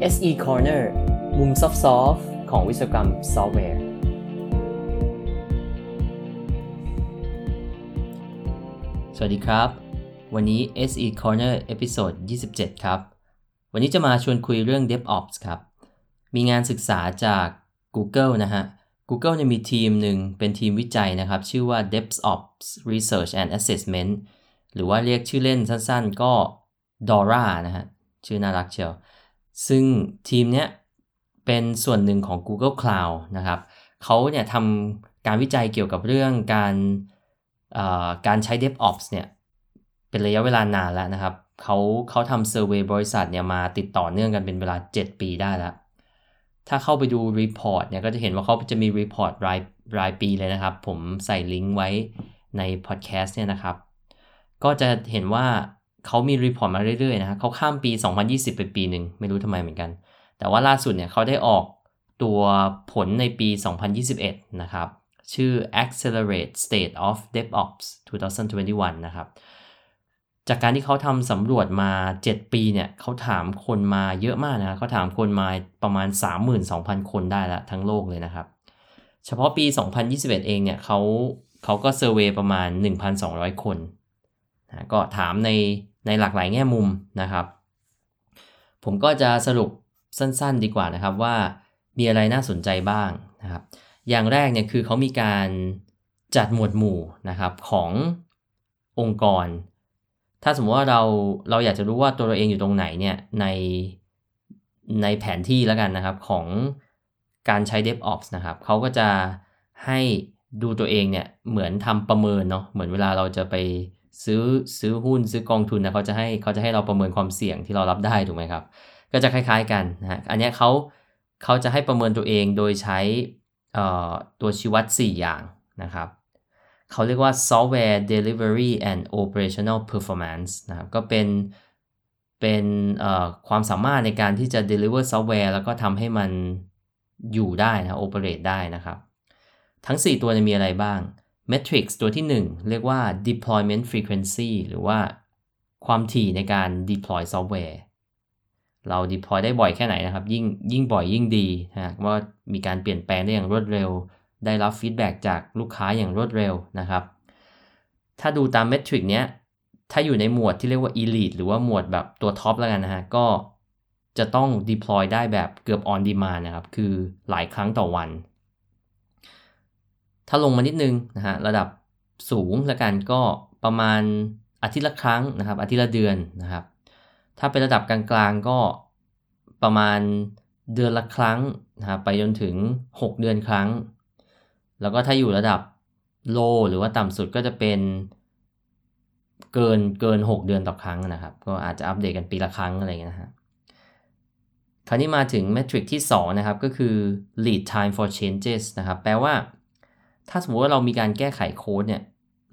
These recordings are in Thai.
SE Corner มุมซอฟต์ของวิศวกรรมซอฟต์แวร์ สวัสดีครับ วันนี้ SE Corner episode 27 ครับ วันนี้จะมาชวนคุยเรื่อง DevOps ครับ มีงานศึกษาจาก Google นะฮะ Google เนี่ยมีทีมหนึ่งเป็นทีมวิจัยนะครับ ชื่อว่า DevOps Research and Assessment หรือว่าเรียกชื่อเล่นสั้นๆ ก็ DORA นะฮะ ชื่อน่ารักเชียว ซึ่งทีมเนี้ยเป็นส่วนหนึ่งของ Google Cloud นะครับเขาเนี่ยทำการวิจัยเกี่ยวกับเรื่องการการใช้ DevOps เนี่ยเป็นระยะเวลานานแล้วนะครับเขาเขาทำ survey บริษัทเนี่ยมาติดต่อเนื่องกันเป็นเวลา 7 ปีได้แล้ว ถ้าเข้าไปดู report เนี่ยก็จะเห็นว่าเขาจะมี report รายรายปีเลยนะครับ ผมใส่ลิงก์ไว้ในพอดแคสต์เนี่ยนะครับ ก็จะเห็นว่า เขามี report มาเรื่อยๆนะเขาข้ามปี 2020 ไปปีหนึ่งไม่รู้ทำไมเหมือนกัน แต่ว่าล่าสุดเนี่ยเขาได้ออกตัวผลในปี 2021 นะครับ ชื่อ Accelerate State of DevOps 2021 นะครับ จากการที่เขาทำสำรวจมา 7 ปีเนี่ยเขาถามคนมาเยอะมากนะเขาถามคนมาประมาณ 32,000 คนได้ละทั้งโลกเลยนะครับ เฉพาะปี 2021 เองเนี่ยเขาเขาก็เซอร์เวยประมาณ 1,200 คนนะก็ถามใน ในหลากหลายแง่มุมนะครับ ผมก็จะสรุปสั้นๆดีกว่านะครับว่ามีอะไรน่าสนใจบ้างนะครับ อย่างแรกเนี่ยคือเขามีการจัดหมวดหมู่นะครับขององค์กร ถ้าสมมติว่าเราเราอยากจะรู้ว่าตัวเราเองอยู่ตรงไหนเนี่ยในในแผนที่แล้วกันนะครับของการใช้ DevOps นะครับเขาก็จะให้ดูตัวเองเนี่ยเหมือนทำประเมินเนาะเหมือนเวลาเราจะไป ซื้อซื้อหุ้นซื้อกองทุนนะเขาจะให้เขาจะให้เราประเมินความเสี่ยงที่เรารับได้ถูกไหมครับ ก็จะคล้ายๆกันนะฮะอันนี้เขาเขาจะให้ประเมินตัวเองโดยใช้ตัวชี้วัด 4 อย่างนะครับเขาเรียกว่า software delivery and operational performance นะครับก็เป็นเป็นความสามารถในการที่จะ deliver software แล้วก็ทำให้มันอยู่ได้นะ operate ได้นะครับ ทั้ง 4 ตัวจะมีอะไรบ้าง Metrics ตัวที่ 1 เรียกว่า deployment frequency หรือว่าความถี่ในการ deploy ซอฟต์แวร์ เรา deploy ได้บ่อยแค่ไหนนะครับ ยิ่งยิ่งบ่อยยิ่งดีนะว่ามีการเปลี่ยนแปลงได้อย่างรวดเร็ว ได้รับ feedback จากลูกค้าอย่างรวดเร็วนะครับ ถ้าดูตามเมทริกเนี้ย ถ้าอยู่ในหมวดที่เรียกว่า elite หรือว่าหมวดแบบตัวท็อปแล้วกันนะฮะ ก็จะต้อง deploy ได้แบบเกือบ on demand นะครับ คือหลายครั้งต่อวัน ถ้าลงมานิดนึงนะฮะระดับสูงล้วกันก็ประมาณอาทิตย์ละครั้งนะครับอาทิตย์ละเดือนนะครับ ถ้าเป็นระดับกลางๆก็ประมาณเดือนละครั้งนะครับไปจนถึง 6 เดือนครั้ง แล้วก็ถ้าอยู่ระดับโลหรือว่าต่ำสุดก็จะเป็นเกินเกิน 6 เดือนต่อครั้งนะครับ ก็อาจจะอัปเดตกันปีละครั้งอะไรเงี้ยนะฮะคราวนี้มาถึงเมทริกที่ 2 นะครับ ก็คือ lead time for changes นะครับ แปลว่า ถ้าสมมติว่าเรามีการแก้ไขโค้ดเนี่ย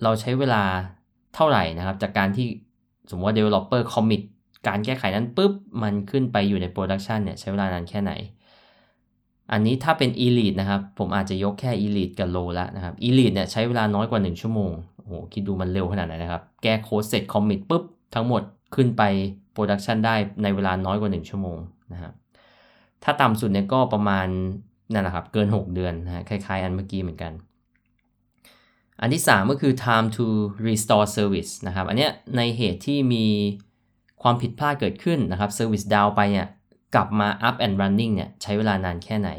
เราใช้เวลาเท่าไหร่นะครับ จากการที่สมมติว่า developer commit การแก้ไขนั้นปุ๊บ มันขึ้นไปอยู่ใน production เนี่ยใช้เวลานานแค่ไหน อันนี้ถ้าเป็น elite นะครับ ผมอาจจะยกแค่ elite กับ low แล้วนะครับ elite เนี่ยใช้เวลาน้อยกว่า 1 ชั่วโมง โอ้โห คิดดูมันเร็วขนาดไหนนะครับ แก้โค้ดเสร็จ commit ปุ๊บ ทั้งหมดขึ้นไป production ได้ในเวลาน้อยกว่า 1 ชั่วโมงนะครับ ถ้าต่ำสุดเนี่ยก็ประมาณนั่นแหละครับ เกิน 6 เดือนนะคล้ายๆ อันเมื่อกี้เหมือนกัน อันที่ 3 ก็คือ time to restore service นะครับ อันเนี้ยในเหตุที่มีความผิดพลาดเกิดขึ้นนะครับ service down ไปเนี่ยกลับมา up and running เนี่ยใช้เวลานานแค่ไหน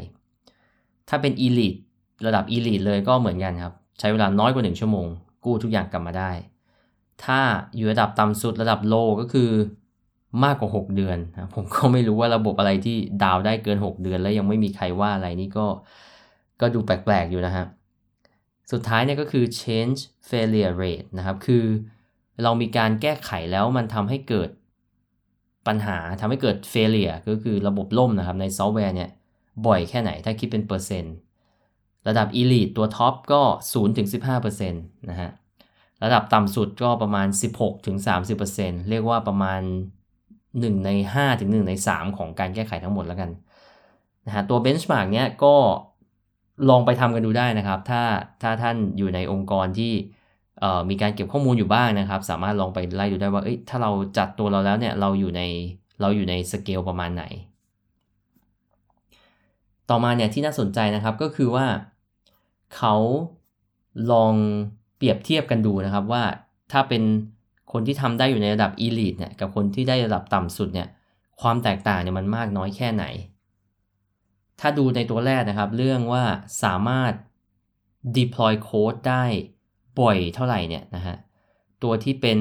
ถ้าเป็น elite ระดับ elite เลยก็เหมือนกันครับ ใช้เวลาน้อยกว่า 1 ชั่วโมง กู้ทุกอย่างกลับมาได้ ถ้าอยู่ระดับต่ำสุดระดับ low ก็คือมากกว่า 6 เดือนนะผมก็ไม่รู้ว่าระบบอะไรที่ดาวได้เกิน 6 เดือน แล้วยังไม่มีใครว่าอะไรนี่ก็ก็ดูแปลกๆอยู่นะฮะ สุดท้ายเนี่ยก็คือ change failure rate นะครับ คือเรามีการแก้ไขแล้วมันทำให้เกิดปัญหาทำให้เกิด failure ก็คือระบบล่มนะครับในซอฟต์แวร์เนี่ยบ่อยแค่ไหนถ้าคิดเป็นเปอร์เซ็นต์ ระดับ elite ตัวท็อปก็0-15%นะฮะ ระดับต่ำสุดก็ประมาณ 16-30%เรียกว่าประมาณ 1 ใน5ถึง1ใน 3 ของการแก้ไขทั้งหมดแล้วกันนะฮะตัว benchmark เนี้ยก็ ลองไปทำกันดูได้นะครับ ถ้าถ้าท่านอยู่ในองค์กรที่มีการเก็บข้อมูลอยู่บ้างนะครับ สามารถลองไปไล่ดูได้ว่าเอ้ยถ้าเราจัดตัวเราแล้วเนี่ยเราอยู่ในเราอยู่ในสเกลประมาณไหน ต่อมาเนี่ยที่น่าสนใจนะครับก็คือว่าเขาลองเปรียบเทียบกันดูนะครับว่าถ้าเป็นคนที่ทำได้อยู่ในระดับ Elite เนี่ยกับคนที่ได้ระดับต่ำสุดเนี่ยความแตกต่างเนี่ยมันมากน้อยแค่ไหน ถ้าดูในตัวแรกนะครับ เรื่องว่าสามารถ deploy code ได้บ่อยเท่าไหร่เนี่ยนะฮะตัวที่เป็น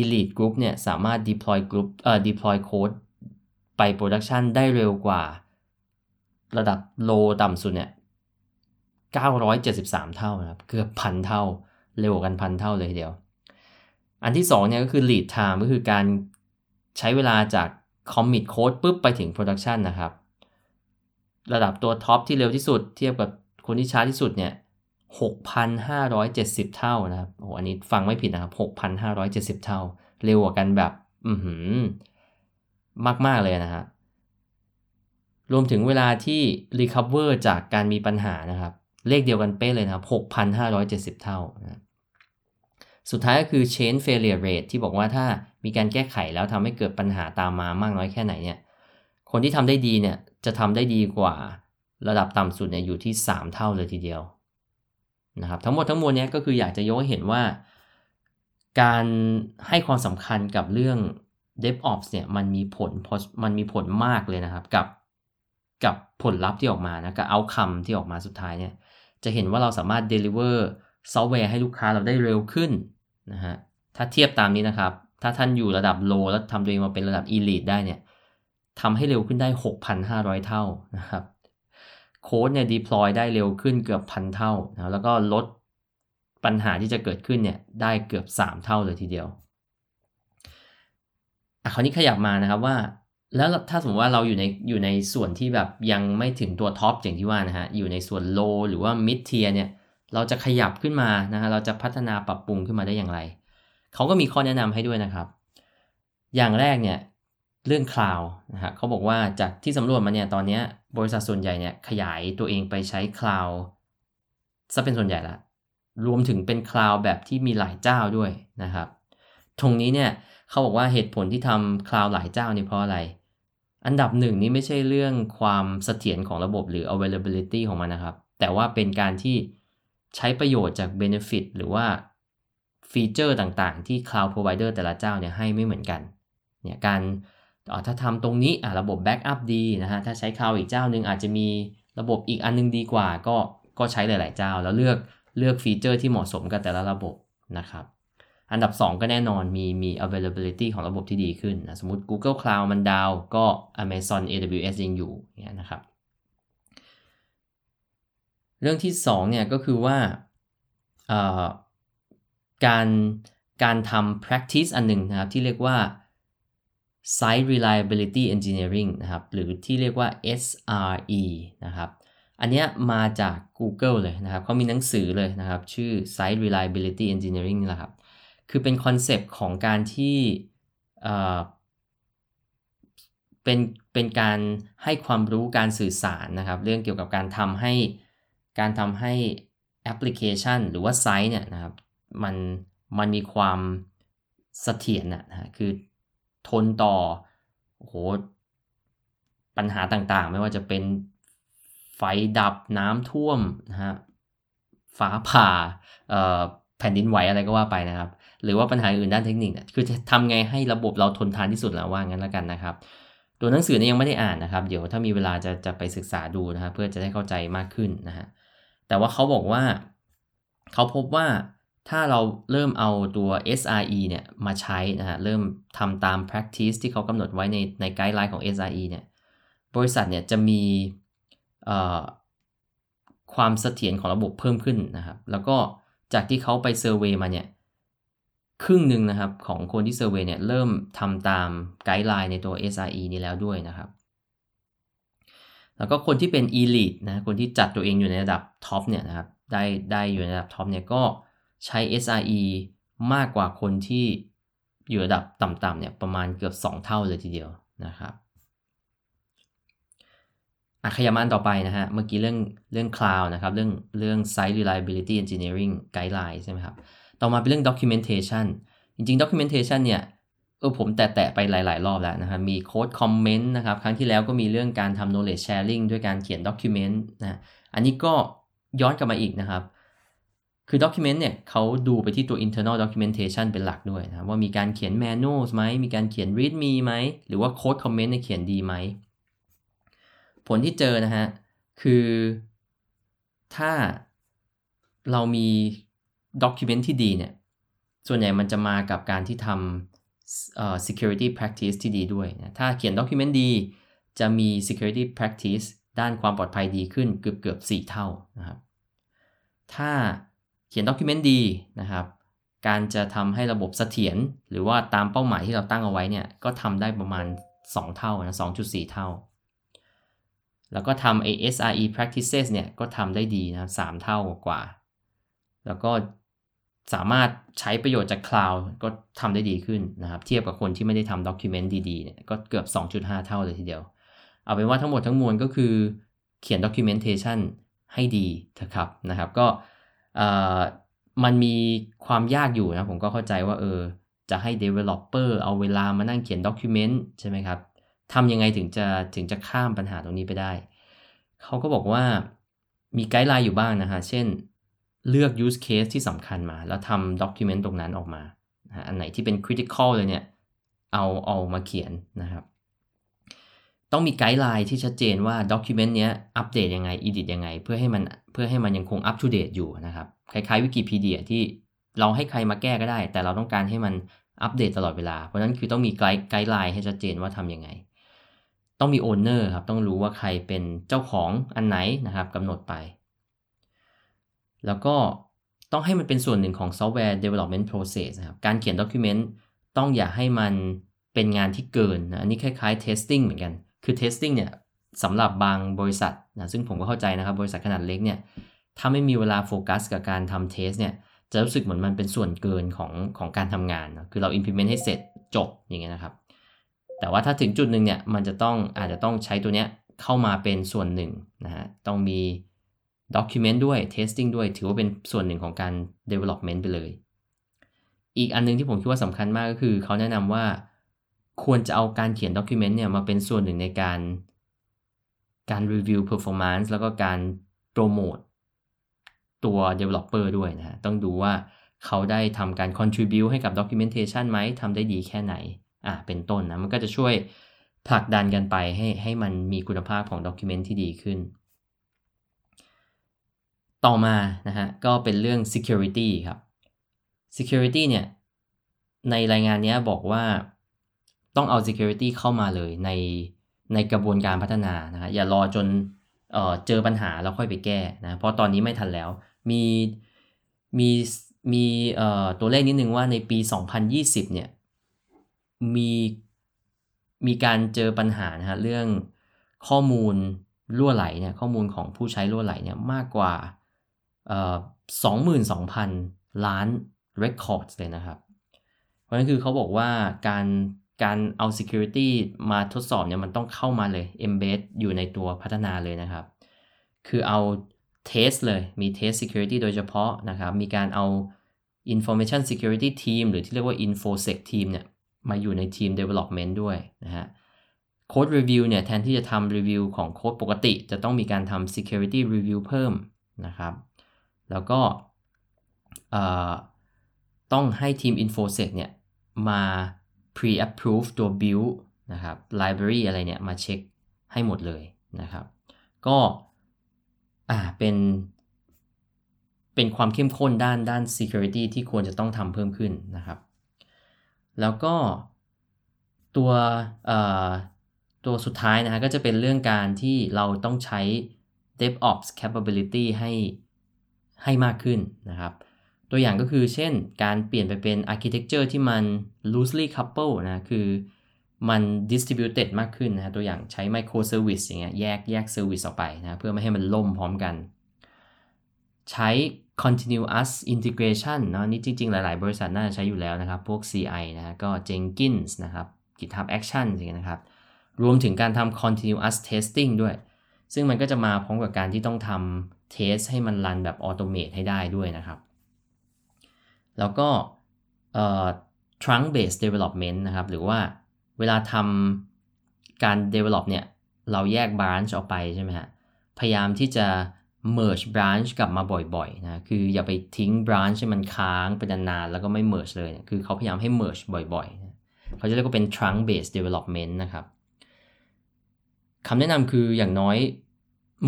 elite group เนี่ยสามารถ deploy group เอ่อ deploy code ไป production ได้เร็วกว่า ระดับ low ต่ำสุดเนี่ย973 เท่านะครับ เกือบพันเท่า เร็วกันพันเท่าเลยทีเดียว อันที่2เนี่ยก็คือ lead time ก็คือการใช้เวลาจาก commit code ปุ๊บไปถึง production นะครับ ระดับตัวท็อปที่เร็วที่สุด เทียบกับคนที่ช้าที่สุดเนี่ย6,570 เท่านะครับโอ้อันนี้ฟังไม่ผิดนะครับ 6,570 เท่า เร็วกว่ากันแบบ อือหือมาก ๆ เลยนะฮะรวมถึงเวลาที่ recover จากการมีปัญหานะครับ เลขเดียวกันเป๊ะเลยนะครับ 6,570 เท่านะสุดท้ายก็คือ chain failure rate ที่บอกว่าถ้ามีการแก้ไขแล้วทำให้เกิดปัญหาตามมามากน้อยแค่ไหนเนี่ย คนที่ทำได้ดีเนี่ยจะทำได้ดีกว่าระดับต่ำสุดเนี่ยอยู่ที่ 3 เท่าเลยทีเดียวนะครับทั้งหมดทั้งมวลเนี้ก็คืออยากจะยกให้เห็นว่า การให้ความสำคัญกับเรื่อง DevOps เนี่ยมันมีผลมันมีผลมากเลยนะครับ กับกับผลลัพธ์ที่ออกมานะกับเอาคำที่ออกมาสุดท้ายเนี่ยจะเห็นว่าเราสามารถ deliver ซอฟต์แวร์ให้ลูกค้าเราได้เร็วขึ้นนะฮะถ้าเทียบตามนี้นะครับ ถ้าท่านอยู่ระดับ low แล้วทำตัวเองมาเป็นระดับ elite ได้เนี่ย ทำให้เร็วขึ้นได้ 6,500 เท่านะครับโค้ดเนี่ย deploy ได้เร็วขึ้นเกือบพันเท่านะแล้วก็ลดปัญหาที่จะเกิดขึ้นเนี่ยได้เกือบ 3 เท่าเลยทีเดียวอะคราวนี้ขยับมานะครับว่า แล้วถ้าสมมติว่าเราอยู่ในอยู่ในส่วนที่แบบยังไม่ถึงตัวท็อปอย่างที่ว่านะฮะอยู่ในส่วนโลหรือว่ามิดเทียเนี่ยเราจะขยับขึ้นมานะฮะเราจะพัฒนาปรับปรุงขึ้นมาได้อย่างไร เขาก็มีข้อแนะนำให้ด้วยนะครับ อย่างแรกเนี่ย เรื่อง cloud นะฮะเขาบอกว่าจากที่สำรวจมาเนี่ยตอนนี้บริษัทส่วนใหญ่เนี่ยขยายตัวเองไปใช้ cloud ซะเป็นส่วนใหญ่ละ รวมถึงเป็น cloud แบบที่มีหลายเจ้าด้วยนะครับ ตรงนี้เนี่ยเขาบอกว่าเหตุผลที่ทำ cloud หลายเจ้านี่เพราะอะไร อันดับหนึ่งนี่ไม่ใช่เรื่องความเสถียรของระบบหรือ availability ของมันนะครับ แต่ว่าเป็นการที่ใช้ประโยชน์จาก benefit หรือว่า feature ต่างๆ ที่ cloud provider แต่ละเจ้าเนี่ยให้ไม่เหมือนกันเนี่ยการ ถ้าทำตรงนี้ระบบ backup ดีนะฮะถ้าใช้ cloud อีกเจ้าหนึ่งอาจจะมีระบบอีกอันนึงดีกว่า ก็ก็ใช้หลาย ๆ เจ้า แล้วเลือกเลือก feature ที่เหมาะสมกับแต่ละระบบนะครับอันดับ 2 ก็แน่นอนมีมี availability ของระบบที่ดีขึ้นนะสมมติ Google Cloud มัน down ก็ Amazon AWS ยังอยู่เนี่ยนะครับ เรื่องที่2เนี่ยก็คือว่าการการทำ practice อันหนึ่งนะครับ ที่เรียกว่า Site Reliability Engineering นะครับ หรือที่เรียกว่า SRE นะครับ อันนี้มาจาก Google เลยนะครับเขามีหนังสือเลยนะครับ ชื่อ Site Reliability Engineering นี่แหละครับ คือเป็นคอนเซปต์ของการที่เป็นเป็นการให้ความรู้การสื่อสารนะครับ เรื่องเกี่ยวกับการทำให้การทำให้แอปพลิเคชัน หรือว่าไซต์เนี่ยนะครับมันมันมีความเสถียรนะคือ ทนต่อโอ้โหปัญหาต่างๆ ไม่ว่าจะเป็นไฟดับน้ำท่วมนะฮะฟ้าผ่าแผ่นดินไหวอะไรก็ว่าไปนะครับ หรือว่าปัญหาอื่นด้านเทคนิคคือจะทำไงให้ระบบเราทนทานที่สุดแล้วว่างั้นแล้วกันนะครับ ตัวหนังสือเนี้ยังไม่ได้อ่านนะครับ เดี๋ยวถ้ามีเวลาจะจะไปศึกษาดูนะครับเพื่อจะได้เข้าใจมากขึ้นนะฮะแต่ว่าเขาบอกว่า เขาพบว่า ถ้าเราเริ่มเอาตัว SRE เนี่ยมาใช้นะฮะ เริ่มทำตาม practice ที่เขากำหนดไว้ในในไกด์ไลน์ของ SRE เนี่ย บริษัทเนี่ยจะมีความเสถียรของระบบเพิ่มขึ้นนะครับ แล้วก็จากที่เขาไปเซอร์เวยมาเนี่ย ครึ่งหนึ่งนะครับของคนที่ survey เนี่ยเริ่มทำตาม guideline ในตัว SRE นี้แล้วด้วยนะครับ แล้วก็คนที่เป็น elite นะ คนที่จัดตัวเองอยู่ในระดับ top เนี่ยนะครับ ได้ได้อยู่ในระดับ top เนี่ยก็ ใช้ SRE มากกว่าคนที่อยู่ระดับต่ำๆเนี่ยประมาณเกือบ 2 เท่าเลยทีเดียวนะครับอะขยับมาต่อไปนะฮะ เมื่อกี้เรื่องเรื่อง cloud นะครับ เรื่องเรื่อง site reliability engineering guideline ใช่ไหมครับ ต่อมาเป็นเรื่อง documentation จริงๆ documentation เนี่ยเออผมแตะๆไปหลาย ๆ รอบแล้วนะครับ มีโค้ดคอมเมนต์นะครับ ครั้งที่แล้วก็มีเรื่องการทำ knowledge sharing ด้วยการเขียน document นะ อันนี้ก็ย้อนกลับมาอีกนะครับ คือ document เนี่ยเขาดูไปที่ตัว internal documentation เป็นหลักด้วยนะว่ามีการเขียน manuals ไหม มีการเขียน readme ไหม หรือว่า code comment เนี่ยเขียนดีไหม ผลที่เจอนะฮะ คือถ้าเรามี document ที่ดีเนี่ย ส่วนใหญ่มันจะมากับการที่ทำ security practice ที่ดีด้วยนะถ้าเขียน document ดี จะมี security practice ด้านความปลอดภัยดีขึ้นเกือบเกือบ4เท่านะครับ ถ้า เขียน document ดีนะครับ การจะทำให้ระบบเสถียรหรือว่าตามเป้าหมายที่เราตั้งเอาไว้เนี่ย ก็ทำได้ประมาณ 2 เท่านะ2.4 เท่า แล้วก็ทำ SRE practices เนี่ย ก็ทำได้ดีนะ3เท่ากว่า แล้วก็สามารถใช้ประโยชน์จาก cloud ก็ทำได้ดีขึ้นนะครับ เทียบกับคนที่ไม่ได้ทำ document ดีๆเนี่ยก็เกือบ 2.5 เท่าเลยทีเดียว เอาเป็นว่าทั้งหมดทั้งมวลก็คือเขียน documentation ให้ดีเถอะครับนะครับ ก็ มันมีความยากอยู่นะผมก็เข้าใจว่าเออจะให้ developer เอาเวลามานั่งเขียน document ใช่ไหมครับทำยังไงถึงจะถึงจะข้ามปัญหาตรงนี้ไปได้ เขาก็บอกว่ามี guideline อยู่บ้างนะฮะ เช่นเลือก use case ที่สำคัญมา แล้วทำ document ตรงนั้นออกมา อันไหนที่เป็น critical เลยเนี่ย เอาเอามาเขียนนะครับ ต้องมี guideline ที่ชัดเจนว่า document เนี้ยอัปเดตยังไง edit ยังไง เพื่อให้มันเพื่อให้มันยังคง up to date อยู่นะครับ คล้ายๆวิกิพีเดียที่เราให้ใครมาแก้ก็ได้ แต่เราต้องการให้มันอัปเดตตลอดเวลา เพราะนั้นคือต้องมีไกด์ไกด์ไลน์ให้ชัดเจนว่าทำยังไง ต้องมี owner ครับ ต้องรู้ว่าใครเป็นเจ้าของอันไหนนะครับกำหนดไป แล้วก็ต้องให้มันเป็นส่วนหนึ่งของ software development process นะครับ การเขียน document ต้องอย่าให้มันเป็นงานที่เกินนะ อันนี้คล้ายๆ testing เหมือนกัน คือ testing เนี่ยสำหรับบางบริษัทนะซึ่งผมก็เข้าใจนะครับ บริษัทขนาดเล็กเนี่ยถ้าไม่มีเวลาโฟกัสกับการทำเทสเนี่ยจะรู้สึกเหมือนมันเป็นส่วนเกินของของการทำงานนะคือเรา implement ให้เสร็จจบอย่างเงี้ยนะครับ แต่ว่าถ้าถึงจุดหนึ่งเนี่ยมันจะต้องอาจจะต้องใช้ตัวเนี้ยเข้ามาเป็นส่วนหนึ่งนะฮะต้องมี document ด้วย testing ด้วย ถือว่าเป็นส่วนหนึ่งของการ development ไปเลย อีกอันนึงที่ผมคิดว่าสำคัญมากก็คือเขาแนะนำว่า ควรจะเอาการเขียน document เนี่ยมาเป็นส่วนหนึ่งในการ การ review performance แล้วก็การโปรโมทตัว developer ด้วยนะฮะ ต้องดูว่าเขาได้ทำการ contribute ให้กับ documentation ไหมทำได้ดีแค่ไหน อะเป็นต้นนะ มันก็จะช่วยผลักดันกันไปให้ให้มันมีคุณภาพของ document ที่ดีขึ้น ต่อมานะฮะ ก็เป็นเรื่อง security ครับ security เนี่ย ในรายงานนี้บอกว่า ต้องเอา security เข้ามาเลยในในกระบวนการพัฒนานะฮะอย่ารอจนเเจอปัญหาแล้วค่อยไปแก้นะเพราะตอนนี้ไม่ทันแล้ว มีมีมีตัวเลขนิดนึงว่าในปี 2020 เนี่ยมีมีการเจอปัญหานะฮะเรื่องข้อมูลรั่วไหลเนี่ยข้อมูลของผู้ใช้รั่วไหลเนี่ยมากกว่าสองหมื่นสองพันล้าน records เลยนะครับ เพราะนั้นคือเขาบอกว่าการ การเอา security มาทดสอบเนี่ยมันต้องเข้ามาเลย embed อยู่ในตัวพัฒนาเลยนะครับ คือเอา test เลยมี test security โดยเฉพาะนะครับ มีการเอา information security team หรือที่เรียกว่า infosec team เนี่ยมาอยู่ในทีม development ด้วยนะฮะ code review เนี่ยแทนที่จะทำ review ของโค้ดปกติ จะต้องมีการทำ security review เพิ่มนะครับ แล้วก็ต้องให้ทีม InfoSec เนี่ยมา pre-approve ตัว build นะครับ library อะไรเนี่ยมาเช็คให้หมดเลยนะครับ ก็อ่าเป็นเป็นความเข้มข้นด้านด้าน security ที่ควรจะต้องทำเพิ่มขึ้นนะครับ แล้วก็ตัวตัวสุดท้ายนะฮะก็จะเป็นเรื่องการที่เราต้องใช้ DevOps capability ให้ให้มากขึ้นนะครับ ตัวอย่างก็คือเช่นการเปลี่ยนไปเป็น architecture ที่มัน loosely couple นะ คือมัน distributed มากขึ้นนะตัวอย่างใช้ microservice อย่างเงี้ยแยกแยก service ออกไปนะเพื่อไม่ให้มันล่มพร้อมกัน ใช้ continuous integration เนาะนี่จริง ๆ หลาย ๆ บริษัทน่าจะใช้อยู่แล้วนะครับ พวก CI นะก็ Jenkins นะครับ GitHub Action อย่างเงี้ยนะครับ รวมถึงการทำ continuous testing ด้วย ซึ่งมันก็จะมาพร้อมกับการที่ต้องทำเทสให้มันรันแบบออโตเมตให้ได้ด้วยนะครับ แล้วก็ trunk based development นะครับ หรือว่าเวลาทำการ develop เนี่ย เราแยก branch ออกไปใช่ไหมฮะ พยายามที่จะ merge branch กลับมาบ่อยๆนะ คืออย่าไปทิ้ง branch ให้มันค้างไปนานๆ แล้วก็ไม่ merge เลยนะคือเขาพยายามให้ merge บ่อยๆนะเขาจะเรียกว่าเป็น trunk based development นะครับคำแนะนำคืออย่างน้อย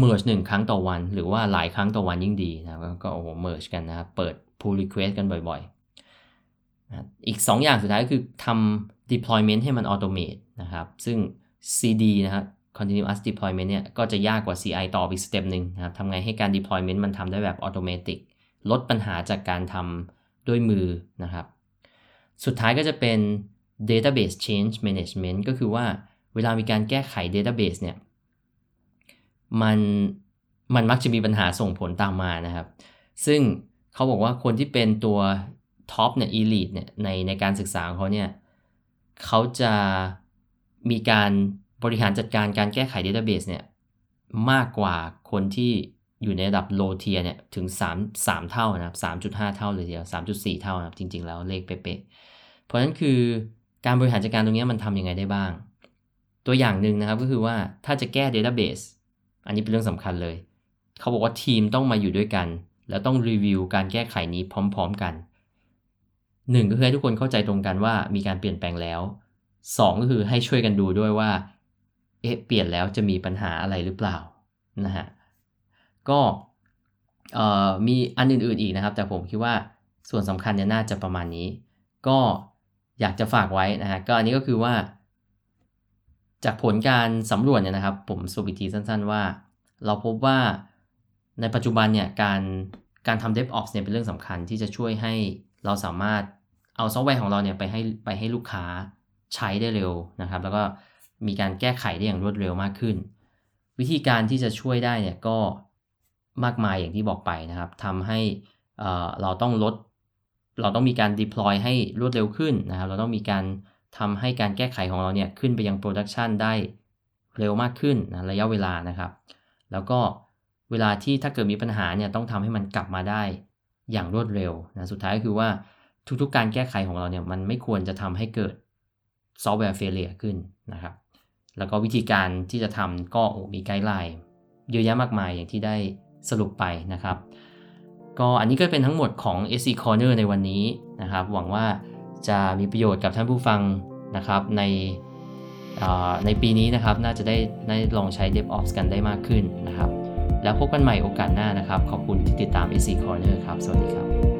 merge หนึ่งครั้งต่อวัน หรือว่าหลายครั้งต่อวันยิ่งดีนะก็โอ้โห merge กันนะครับ เปิด pull request กันบ่อยๆ อีก 2 อย่างสุดท้ายคือทำ deployment ให้มัน automate นะครับ ซึ่ง CD นะครับ continuous deployment เนี่ยก็จะยากกว่า CI ต่ออีกสเต็ปหนึ่งนะครับทำไงให้การ deployment มันทำได้แบบ automatic ลดปัญหาจากการทำด้วยมือนะครับ สุดท้ายก็จะเป็น database change management ก็คือว่าเวลามีการแก้ไข database เนี่ย มันมันมักจะมีปัญหาส่งผลตามมานะครับ ซึ่งเขาบอกว่าคนที่เป็นตัวท็อปเนี่ย elite เนี่ยในในการศึกษาของเขาเนี่ยเขาจะมีการบริหารจัดการการแก้ไข database เนี่ยมากกว่าคนที่อยู่ในระดับ low tier เนี่ยถึง 3 3 เท่านะครับ 3.5 เท่าเลยทีเดียว 3.4 เท่านะครับ จริง ๆ แล้วเลขเป๊ะๆเพราะฉะนั้นคือการบริหารจัดการตรงนี้มันทำยังไงได้บ้าง ตัวอย่างหนึ่งนะครับก็คือว่าถ้าจะแก้ database อันนี้เป็นเรื่องสำคัญเลย เขาบอกว่าทีมต้องมาอยู่ด้วยกัน แล้วต้องรีวิวการแก้ไขนี้พร้อม ๆกันหนึ่งก็คือให้ทุกคนเข้าใจตรงกันว่ามีการเปลี่ยนแปลงแล้วสองก็คือให้ช่วยกันดูด้วยว่า เอ๊ะเปลี่ยนแล้วจะมีปัญหาอะไรหรือเปล่านะฮะก็มีอันอื่นๆอีกนะครับ แต่ผมคิดว่าส่วนสำคัญเนี่ยน่าจะประมาณนี้ ก็อยากจะฝากไว้นะฮะก็อันนี้ก็คือว่า จากผลการสำรวจเนี่ยนะครับ ผมสรุปอีกทีสั้น ๆ ว่า เราพบว่าในปัจจุบันเนี่ยการการทำ DevOps เนี่ยเป็นเรื่องสำคัญที่จะช่วยให้เราสามารถเอาซอฟต์แวร์ของเราเนี่ยไปให้ไปให้ลูกค้าใช้ได้เร็วนะครับ แล้วก็มีการแก้ไขได้อย่างรวดเร็วมากขึ้น วิธีการที่จะช่วยได้เนี่ยก็มากมายอย่างที่บอกไปนะครับทำให้เราต้องลด เราต้องมีการ deploy ให้รวดเร็วขึ้นนะครับ เราต้องมีการ ทำให้การแก้ไขของเราเนี่ยขึ้นไปยัง production ได้เร็วมากขึ้นนะระยะเวลานะครับ แล้วก็เวลาที่ถ้าเกิดมีปัญหาเนี่ยต้องทำให้มันกลับมาได้อย่างรวดเร็วนะสุดท้ายก็คือว่าทุกๆการแก้ไขของเราเนี่ยมันไม่ควรจะทำให้เกิด software failure ขึ้นนะครับแล้วก็วิธีการที่จะทำก็มี guideline เยอะแยะมากมายอย่างที่ได้สรุปไปนะครับ ก็อันนี้ก็เป็นทั้งหมดของ SE Corner ในวันนี้นะครับ หวังว่า จะมีประโยชน์กับท่านผู้ฟังนะครับในในปีนี้นะครับน่าจะได้ได้ลองใช้ DevOps กันได้มากขึ้นนะครับ แล้วพบกันใหม่โอกาสหน้านะครับ ขอบคุณที่ติดตาม SC Corner ครับ สวัสดีครับ